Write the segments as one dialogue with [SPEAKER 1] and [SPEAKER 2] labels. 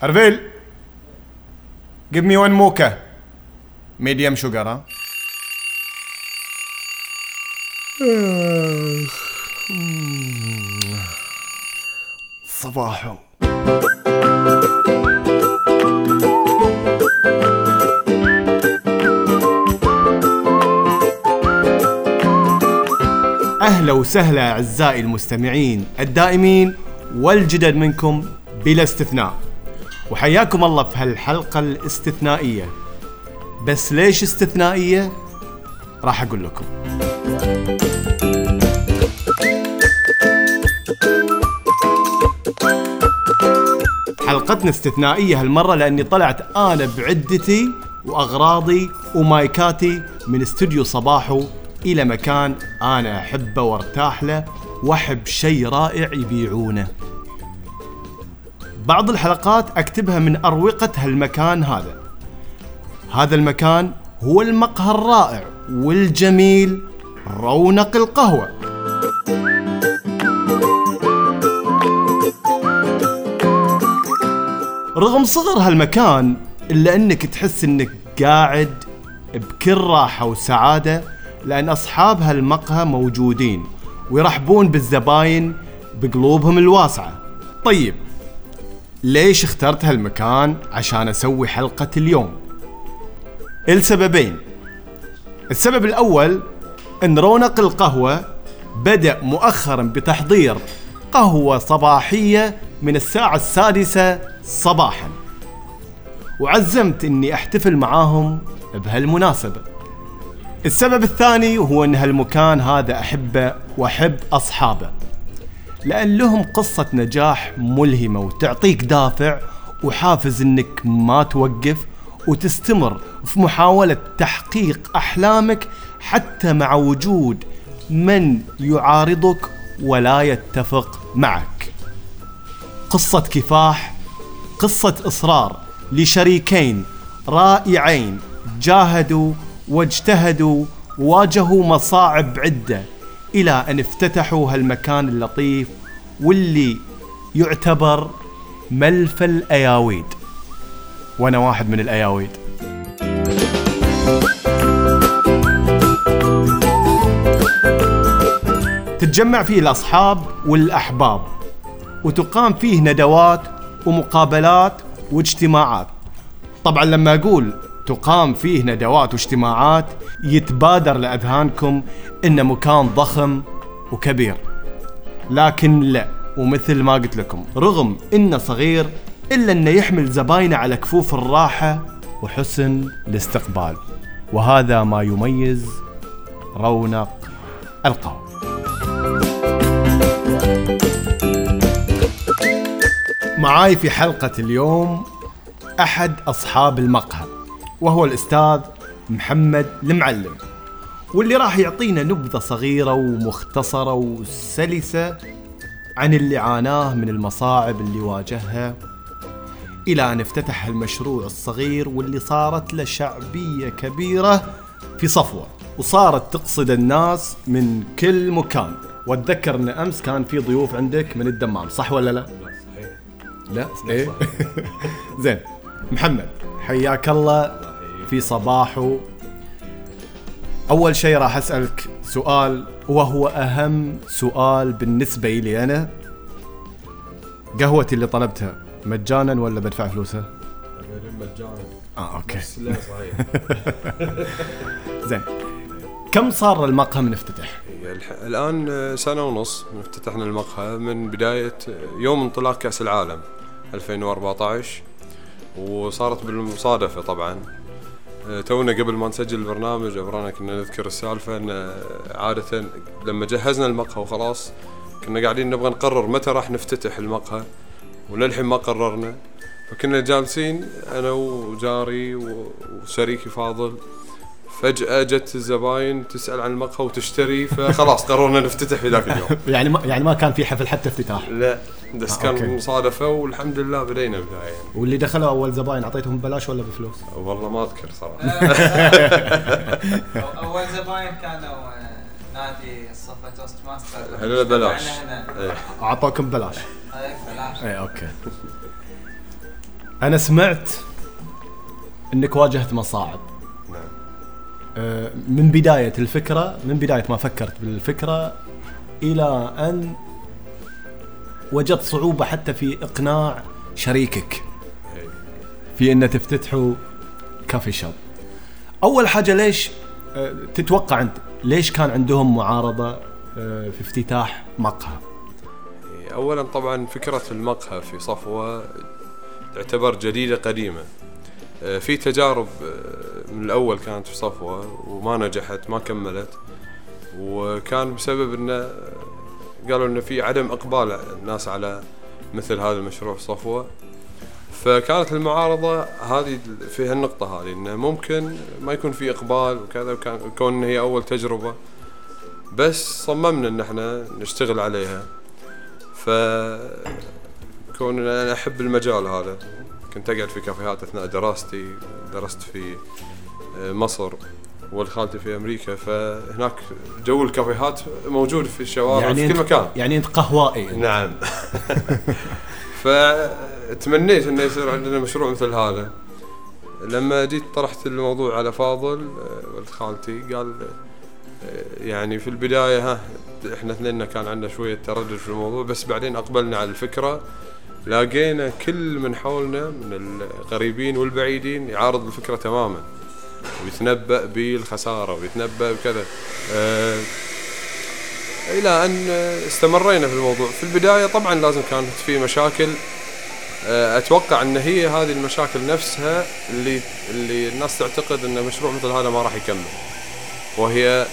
[SPEAKER 1] Arvil, give me one mocha. Medium sugar, huh? صباحو أهلا وسهلا أعزائي المستمعين الدائمين والجدد منكم بلا استثناء وحياكم الله في هالحلقة الاستثنائية. بس ليش استثنائية؟ راح أقول لكم. حلقتنا استثنائية هالمرة لأني طلعت أنا بعدتي وأغراضي ومايكاتي من استوديو صباحو إلى مكان أنا أحبه وأرتاح له وأحب شيء رائع يبيعونه. بعض الحلقات أكتبها من أروقة هالمكان هذا. هذا المكان هو المقهى الرائع والجميل رونق القهوة. رغم صغر هالمكان إلا أنك تحس أنك قاعد بكل راحة وسعادة لأن أصحاب هالمقهى موجودين ويرحبون بالزباين بقلوبهم الواسعة. طيب ليش اخترت هالمكان عشان أسوي حلقة اليوم؟ السببين. السبب الأول إن رونق القهوة بدأ مؤخرا بتحضير قهوة صباحية من الساعة السادسة صباحا. وعزمت إني أحتفل معاهم بهالمناسبة. السبب الثاني هو إن هالمكان هذا أحبه وأحب أصحابه. لأن لهم قصة نجاح ملهمة وتعطيك دافع وحافز إنك ما توقف وتستمر في محاولة تحقيق أحلامك حتى مع وجود من يعارضك ولا يتفق معك. قصة كفاح قصة إصرار لشريكين رائعين جاهدوا واجتهدوا وواجهوا مصاعب عدة إلى أن افتتحوا هالمكان اللطيف واللي يعتبر ملفى الأياويد. وأنا واحد من الأياويد. تتجمع فيه الأصحاب والأحباب وتقام فيه ندوات ومقابلات واجتماعات. طبعا لما أقول تقام فيه ندوات واجتماعات يتبادر لأذهانكم انه مكان ضخم وكبير. لكن لا ومثل ما قلت لكم رغم إنه صغير إلا إنه يحمل زباينه على كفوف الراحة وحسن الاستقبال. وهذا ما يميز رونق القهوه معاي في حلقة اليوم أحد أصحاب المقهى. وهو الأستاذ محمد المعلم واللي راح يعطينا نبذة صغيرة ومختصرة وسلسة عن اللي عاناه من المصاعب اللي واجهها إلى أن افتتح المشروع الصغير واللي صارت له شعبية كبيرة في صفوة وصارت تقصد الناس من كل مكان. واتذكر ان أمس كان في ضيوف عندك من الدمام صح ولا لا؟ لا إيه. زين محمد حياك الله. في صباحو أول شيء راح أسألك سؤال وهو أهم سؤال بالنسبة لي أنا. قهوتي اللي طلبتها مجانا ولا بدفع فلوسها؟
[SPEAKER 2] مجانا.
[SPEAKER 1] آه أوكي.
[SPEAKER 2] بس لا صحيح.
[SPEAKER 1] زين. كم صار المقهى من افتتح؟
[SPEAKER 2] الح- الآن سنة ونص من افتتحنا المقهى من بداية يوم انطلاق كأس العالم 2014 وصارت بالمصادفة طبعا. آه، تونا قبل ما نسجل البرنامج عبرانا كنا نذكر السالفة إن آه، عادة لما جهزنا المقهى وخلاص كنا قاعدين نبغى نقرر متى راح نفتتح المقهى وللحين ما قررنا. فكنا جالسين أنا وجاري وشريكي فاضل فجأة جت الزباين تسأل عن المقهى وتشتري فخلاص قررنا نفتتح في ذاك اليوم.
[SPEAKER 1] يعني ما يعني ما كان في حفل حتى افتتاح؟
[SPEAKER 2] لا. بس
[SPEAKER 1] آه،
[SPEAKER 2] كان
[SPEAKER 1] أوكي.
[SPEAKER 2] مصادفة والحمد لله بدينا بداية يعني.
[SPEAKER 1] واللي دخلوا أول زباين أعطيتهم ببلاش ولا بفلوس؟
[SPEAKER 2] والله ما أذكر صراحة.
[SPEAKER 3] أول زباين كانوا آه، نادي صفة توست ماستر.
[SPEAKER 2] هذول بلاش
[SPEAKER 3] اجتمعنا هنا
[SPEAKER 2] إيه.
[SPEAKER 1] أعطوكم ببلاش.
[SPEAKER 3] هاي بلاش
[SPEAKER 1] اي أوكي. أنا سمعت إنك واجهت مصاعب.
[SPEAKER 2] نعم.
[SPEAKER 1] آه، من بداية الفكرة من بداية ما فكرت بالفكرة إلى أن وجدت صعوبة حتى في إقناع شريكك. في أن تفتتحوا كافي شوب. أول حاجة ليش آه، تتوقع أنت ليش كان عندهم معارضة آه، في افتتاح مقهى؟
[SPEAKER 2] اولا طبعا فكرة المقهى في صفوة تعتبر جديدة قديمة. آه، في تجارب من الأول كانت في صفوة وما نجحت ما كملت وكان بسبب إنه قالوا انه في عدم إقبال الناس على مثل هذا المشروع صفوة. فكانت المعارضة هذه في هالنقطة هذه إنه ممكن ما يكون في إقبال وكذا وكان كون هي أول تجربة بس صممنا إن إحنا نشتغل عليها. ف كون أنا أحب المجال هذا كنت أقعد في كافيهات أثناء دراستي درست في مصر. ولد خالتي في أمريكا فهناك جو الكافيهات موجود في الشوارع في كل مكان.
[SPEAKER 1] يعني أنت قهوائي.
[SPEAKER 2] نعم. فتمنيت انه يصير عندنا مشروع مثل هذا. لما جيت طرحت الموضوع على فاضل ولد خالتي قال يعني في البداية ها إحنا اثنين كان عندنا شوية تردد في الموضوع بس بعدين أقبلنا على الفكرة لاقينا كل من حولنا من القريبين والبعيدين يعارض الفكرة تماما. ويتنبأ بالخسارة ويتنبأ بكذا. آه، إلى أن استمرينا في الموضوع. في البداية طبعا لازم كانت في مشاكل. آه، أتوقع أن هي هذه المشاكل نفسها اللي اللي الناس تعتقد أن مشروع مثل هذا ما راح يكمل. وهي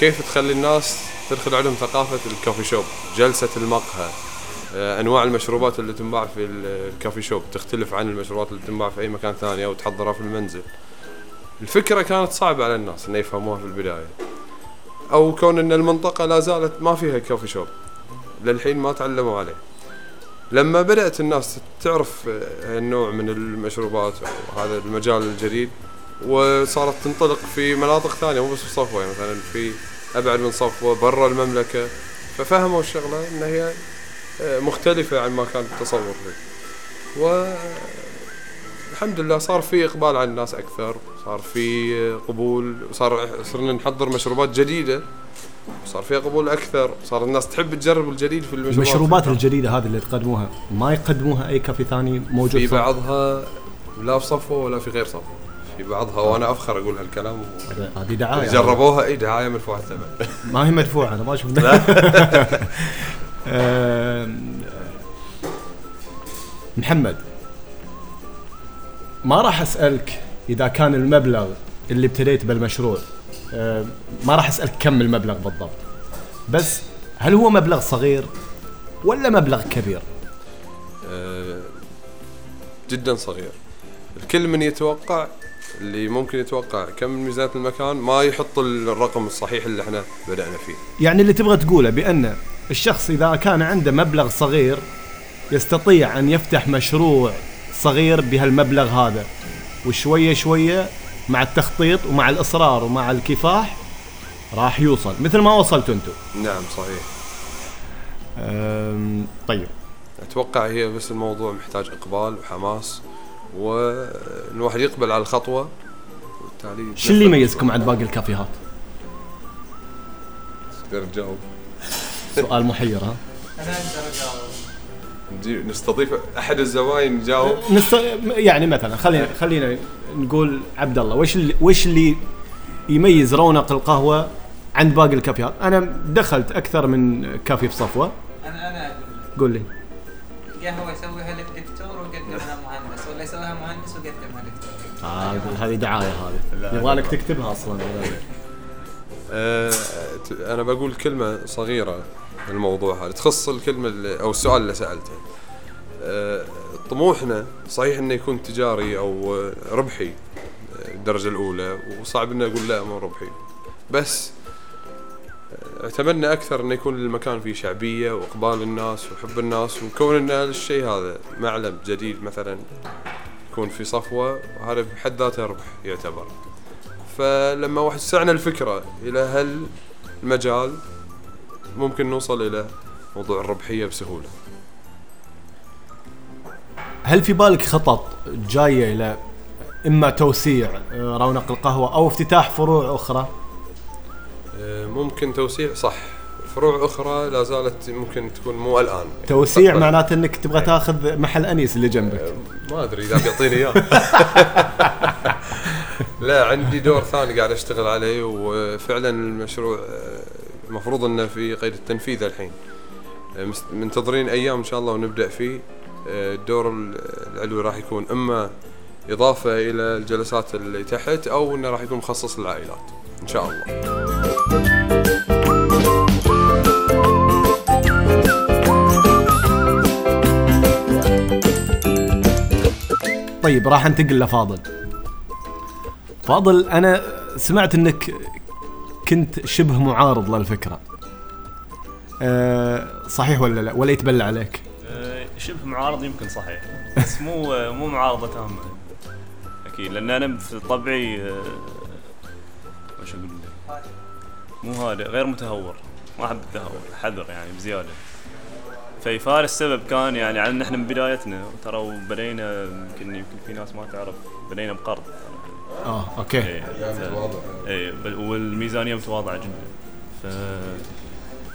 [SPEAKER 2] كيف تخلي الناس تدخل عندهم ثقافة الكوفي شوب جلسة المقهى. آه، أنواع المشروبات اللي تنباع في ال- الكافي شوب. تختلف عن المشروبات اللي تنباع في أي مكان ثاني أو تحضرها في المنزل. الفكرة كانت صعبة على الناس ان يفهموها في البداية. أو كون إن المنطقة لا زالت ما فيها كوفي شوب. للحين ما تعلموا عليه. لما بدأت الناس تعرف هالنوع من المشروبات وهذا المجال الجديد وصارت تنطلق في مناطق ثانية مو بس في صفوة يعني مثلا في أبعد من صفوة برا المملكة. ففهموا الشغلة إن هي مختلفة عن ما كان التصور فيه. الحمد لله صار في إقبال على الناس أكثر صار في قبول صار صرنا نحضر مشروبات جديدة صار في قبول أكثر صار الناس تحب تجرب الجديد في المشروبات.
[SPEAKER 1] المشروبات الجديدة هذه اللي تقدموها ما يقدموها أي كافي ثاني موجود
[SPEAKER 2] في؟ بعضها لا في صفوه ولا في غير صفوه في بعضها وأنا أفخر أقول هالكلام.
[SPEAKER 1] هذه دعاية.
[SPEAKER 2] جربوها إي دعاية مرفوعه الثمن
[SPEAKER 1] ما هي مدفوعة أنا ما شفت آم، محمد. ما راح أسألك إذا كان المبلغ اللي ابتديت بالمشروع آم، ما راح أسألك كم المبلغ بالضبط. بس هل هو مبلغ صغير ولا مبلغ كبير؟
[SPEAKER 2] آه، جدا صغير. الكل من يتوقع اللي ممكن يتوقع كم من ميزانية المكان ما يحط الرقم الصحيح اللي إحنا بدأنا فيه.
[SPEAKER 1] يعني اللي تبغى تقوله بأن الشخص إذا كان عنده مبلغ صغير يستطيع أن يفتح مشروع صغير بهالمبلغ هذا. وشوية شوية مع التخطيط ومع الإصرار ومع الكفاح راح يوصل مثل ما وصلتوا أنتم
[SPEAKER 2] نعم صحيح.
[SPEAKER 1] طيب.
[SPEAKER 2] أتوقع هي بس الموضوع محتاج إقبال وحماس والواحد يقبل على الخطوة وبالتالي
[SPEAKER 1] شو اللي يميزكم عن باقي الكافيهات؟
[SPEAKER 2] تقدر تجاوب.
[SPEAKER 1] سؤال محير ها؟
[SPEAKER 3] أنا أقدر
[SPEAKER 2] أجاوب. نستضيف أحد الزباين يجاوب
[SPEAKER 1] نست... يعني مثلا خلينا خلينا نقول عبد الله وش اللي وش اللي يميز رونق القهوة عند باقي الكافيهات؟ أنا دخلت أكثر من كافي في صفوة.
[SPEAKER 3] أنا أنا أقول لك.
[SPEAKER 1] قول لي.
[SPEAKER 3] قهوه يسويها لك دكتور ويقدمها مهندس ولا يسويها مهندس ويقدمها دكتور
[SPEAKER 1] آه هذه دعاية هذه. يبغى لك تكتبها
[SPEAKER 2] أصلا. ت- أنا بقول كلمة صغيرة الموضوع هذا. تخص الكلمة اللي أو السؤال اللي سألته. آه، طموحنا صحيح إنه يكون تجاري أو ربحي آه، الدرجة الأولى وصعب اني أقول لا مو ربحي. بس آه، أتمنى أكثر إنه يكون المكان فيه شعبية وإقبال الناس وحب الناس وكون إن الشيء هذا معلم جديد مثلا يكون في صفوة وهذا بحد ذاته ربح يعتبر. فلما واحد سعنا الفكرة إلى هالمجال ممكن نوصل إلى موضوع الربحية بسهولة؟
[SPEAKER 1] هل في بالك خطط جاية إلى إما توسيع آه، رونق القهوة أو افتتاح فروع أخرى؟
[SPEAKER 2] آه، ممكن توسيع صح. فروع أخرى لا زالت ممكن تكون مو الآن.
[SPEAKER 1] توسيع. معناته إنك تبغى تاخذ محل أنيس اللي جنبك.
[SPEAKER 2] ما أدري إذا بيعطيني إياه. لا عندي دور ثاني قاعد أشتغل عليه وفعلا المشروع المفروض إنه في قيد التنفيذ الحين. منتظرين أيام إن شاء الله ونبدأ فيه. الدور ال- العلوي راح يكون إما إضافة إلى الجلسات اللي تحت أو إنه راح يكون مخصص للعائلات إن شاء الله.
[SPEAKER 1] طيب راح أنتقل لفاضل. فاضل أنا سمعت إنك كنت شبه معارض للفكرة. أه صحيح ولا لا؟ ولا يتبلى عليك؟
[SPEAKER 4] آه، شبه معارض يمكن صحيح بس مو مو معارضة تامة. أكيد لأن أنا في طبعي آه، وش أقول لك؟ مو هادئ غير متهور. ما أحب التهور حذر يعني بزيادة. فيفار السبب كان يعني عن إحنا من بدايتنا ترى وبدينا يمكن يمكن في ناس ما تعرف بدينا بقرض.
[SPEAKER 1] آه أوكي.
[SPEAKER 4] إيه، ف- بل- والميزانية متواضعة جدا ف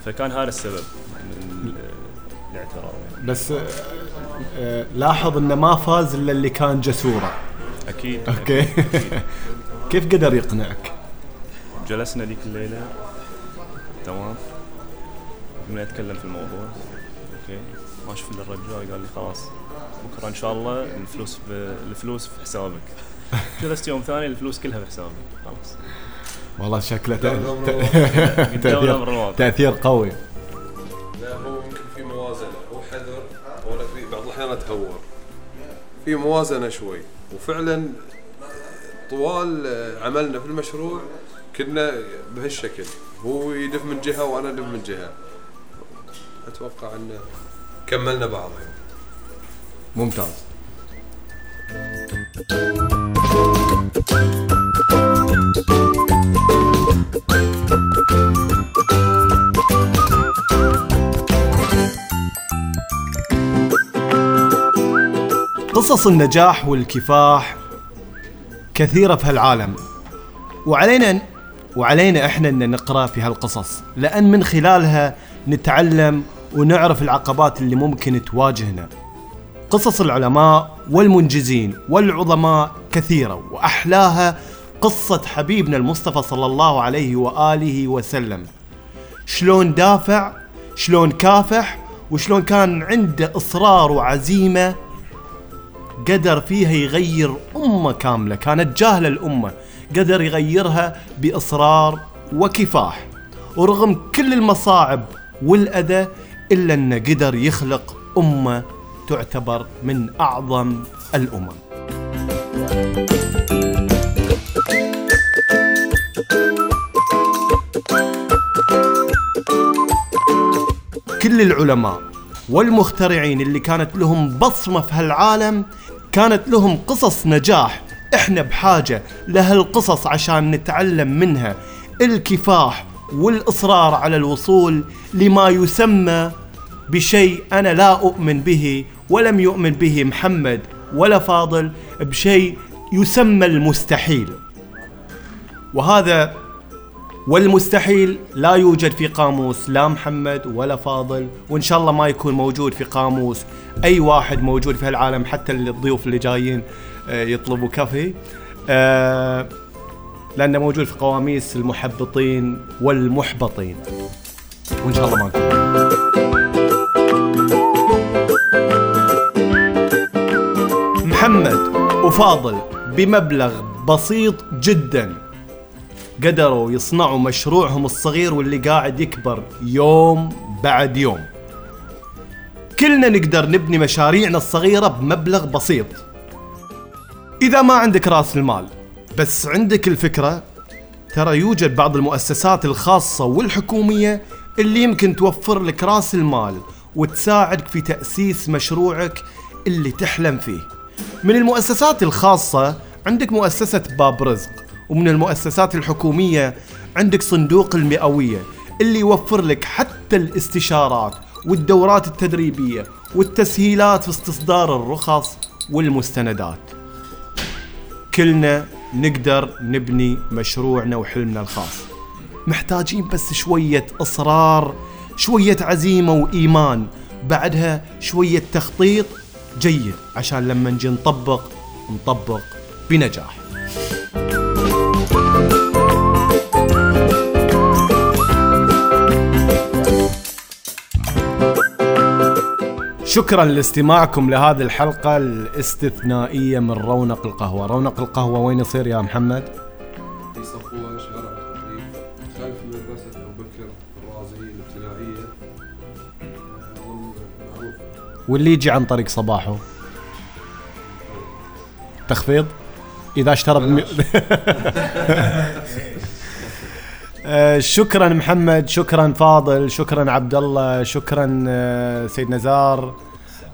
[SPEAKER 4] فكان هذا السبب من ال- الاعتراض. يعني.
[SPEAKER 1] بس آه، لاحظ إنه ما فاز إلا اللي كان جسوره.
[SPEAKER 4] أكيد.
[SPEAKER 1] أوكي. كيف قدر يقنعك؟
[SPEAKER 4] جلسنا ذيك الليلة. تمام. قمنا نتكلم في الموضوع. أوكي. ما شفنا الرجال قال لي خلاص بكرة إن شاء الله الفلوس ب... الفلوس في حسابك. جلست يوم ثاني؟ الفلوس كلها في حسابي خلاص.
[SPEAKER 1] والله شكله تأثير, تأثير قوي.
[SPEAKER 2] لا هو يمكن في موازنة. هو حذر ولا في بعض الأحيان أتهور. في موازنة شوي. وفعلا طوال عملنا في المشروع كنا بهالشكل. هو يدف من جهة وأنا أدف من جهة. أتوقع أن كملنا بعض.
[SPEAKER 1] ممتاز. قصص النجاح والكفاح كثيرة في هالعالم. وعلينا وعلينا إحنا إن نقرأ في هالقصص لأن من خلالها نتعلم ونعرف العقبات اللي ممكن تواجهنا. قصص العلماء والمنجزين والعظماء كثيرة وأحلاها قصة حبيبنا المصطفى صلى الله عليه وآله وسلم. شلون دافع شلون كافح وشلون كان عنده إصرار وعزيمة قدر فيها يغير أمة كاملة كانت جاهلة الأمة قدر يغيرها بإصرار وكفاح. ورغم كل المصاعب والأذى إلا أنه قدر يخلق أمة تعتبر من أعظم الأمم. كل العلماء والمخترعين اللي كانت لهم بصمة في هالعالم كانت لهم قصص نجاح. إحنا بحاجة لهالقصص عشان نتعلم منها. الكفاح والإصرار على الوصول لما يسمى بشيء أنا لا أؤمن به ولم يؤمن به محمد ولا فاضل بشيء يسمى المستحيل. وهذا والمستحيل لا يوجد في قاموس لا محمد ولا فاضل وإن شاء الله ما يكون موجود في قاموس. أي واحد موجود في هالعالم حتى الضيوف اللي جايين آه، يطلبوا كافي. آه، لأنه موجود في قواميس المحبطين والمحبطين. وإن شاء الله ما نكون محمد وفاضل بمبلغ بسيط جدا. قدروا يصنعوا مشروعهم الصغير واللي قاعد يكبر يوم بعد يوم. كلنا نقدر نبني مشاريعنا الصغيرة بمبلغ بسيط. إذا ما عندك رأس المال بس عندك الفكرة ترى يوجد بعض المؤسسات الخاصة والحكومية اللي يمكن توفر لك رأس المال وتساعدك في تأسيس مشروعك اللي تحلم فيه. من المؤسسات الخاصة عندك مؤسسة باب رزق ومن المؤسسات الحكومية عندك صندوق المئوية اللي يوفر لك حتى الاستشارات والدورات التدريبية والتسهيلات في استصدار الرخص والمستندات. كلنا نقدر نبني مشروعنا وحلمنا الخاص. محتاجين بس شوية إصرار شوية عزيمة وإيمان بعدها شوية تخطيط جيد عشان لما نجي نطبق نطبق بنجاح شكرا لاستماعكم لهذه الحلقة الاستثنائية من رونق القهوة رونق القهوة وين يصير يا محمد؟ واللي يجي عن طريق صباحه. تخفيض؟ إذا اشترى بمي... آه، شكرا محمد شكرا فاضل شكرا عبد الله شكرا آه، سيد نزار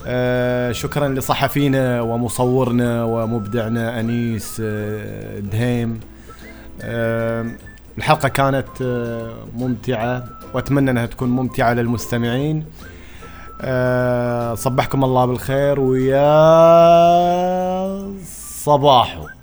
[SPEAKER 1] آه، شكرا لصحفينا ومصورنا ومبدعنا أنيس آه، دهيم. آه، الحلقة كانت آه، ممتعة وأتمنى أنها تكون ممتعة للمستمعين. آه، صبحكم الله بالخير ويا صباحو.